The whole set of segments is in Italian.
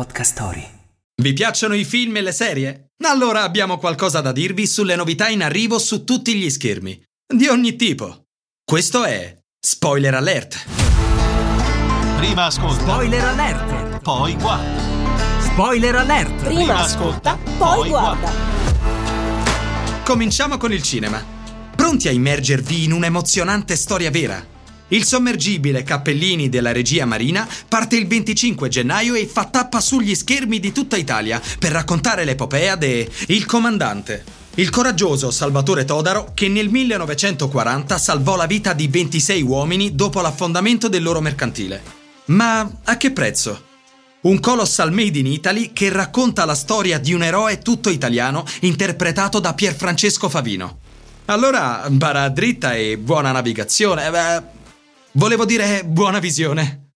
Podcast Story. Vi piacciono i film e le serie? Allora abbiamo qualcosa da dirvi sulle novità in arrivo su tutti gli schermi. Di ogni tipo. Questo è Spoiler Alert. Prima ascolta, Spoiler alert! poi guarda. Spoiler alert! Prima ascolta, poi guarda. Cominciamo con il cinema. Pronti a immergervi in un'emozionante storia vera? Il sommergibile Cappellini della regia marina parte il 25 gennaio e fa tappa sugli schermi di tutta Italia per raccontare l'epopea de Il Comandante. Il coraggioso Salvatore Todaro che nel 1940 salvò la vita di 26 uomini dopo l'affondamento del loro mercantile. Ma a che prezzo? Un colossal made in Italy che racconta la storia di un eroe tutto italiano interpretato da Pierfrancesco Favino. Allora, bara dritta e buona navigazione. eh, Beh, volevo dire buona visione.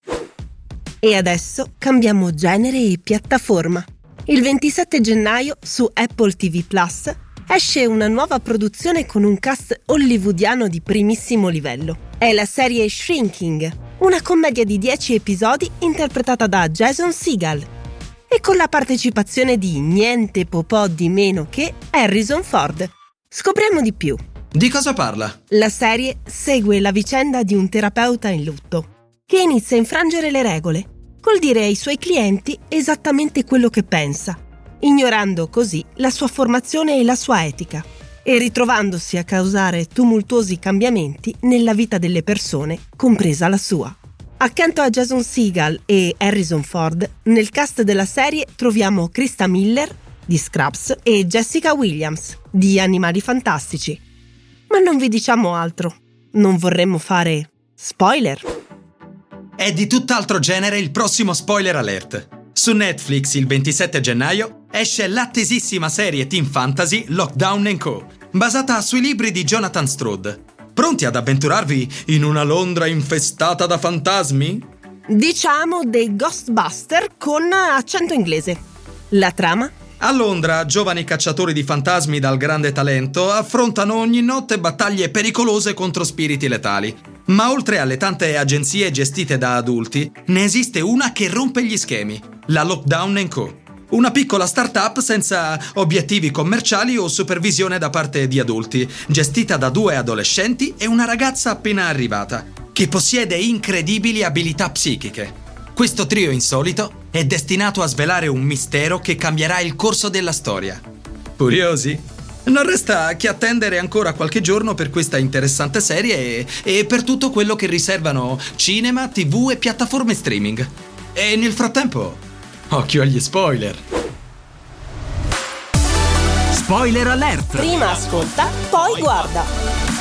E adesso cambiamo genere e piattaforma. Il 27 gennaio su Apple TV Plus esce una nuova produzione con un cast hollywoodiano di primissimo livello. È la serie Shrinking, una commedia di 10 episodi interpretata da Jason Segel e con la partecipazione di niente po' po' di meno che Harrison Ford. Scopriamo di più. Di cosa parla? La serie segue la vicenda di un terapeuta in lutto che inizia a infrangere le regole, col dire ai suoi clienti esattamente quello che pensa, ignorando così la sua formazione e la sua etica, e ritrovandosi a causare tumultuosi cambiamenti nella vita delle persone, compresa la sua. Accanto a Jason Segel e Harrison Ford, nel cast della serie troviamo Krista Miller di Scrubs e Jessica Williams di Animali Fantastici. Ma non vi diciamo altro. Non vorremmo fare spoiler. È di tutt'altro genere il prossimo spoiler alert. Su Netflix il 27 gennaio esce l'attesissima serie Team Fantasy Lockdown Co., basata sui libri di Jonathan Strode. Pronti ad avventurarvi in una Londra infestata da fantasmi? Diciamo dei Ghostbuster con accento inglese. La trama? A Londra, giovani cacciatori di fantasmi dal grande talento affrontano ogni notte battaglie pericolose contro spiriti letali. Ma oltre alle tante agenzie gestite da adulti, ne esiste una che rompe gli schemi, la Lockdown Co. Una piccola start-up senza obiettivi commerciali o supervisione da parte di adulti, gestita da due adolescenti e una ragazza appena arrivata, che possiede incredibili abilità psichiche. Questo trio insolito è destinato a svelare un mistero che cambierà il corso della storia. Curiosi? Non resta che attendere ancora qualche giorno per questa interessante serie e, e per tutto quello che riservano cinema, tv e piattaforme streaming. E nel frattempo, occhio agli spoiler. Spoiler alert! Prima ascolta, poi guarda.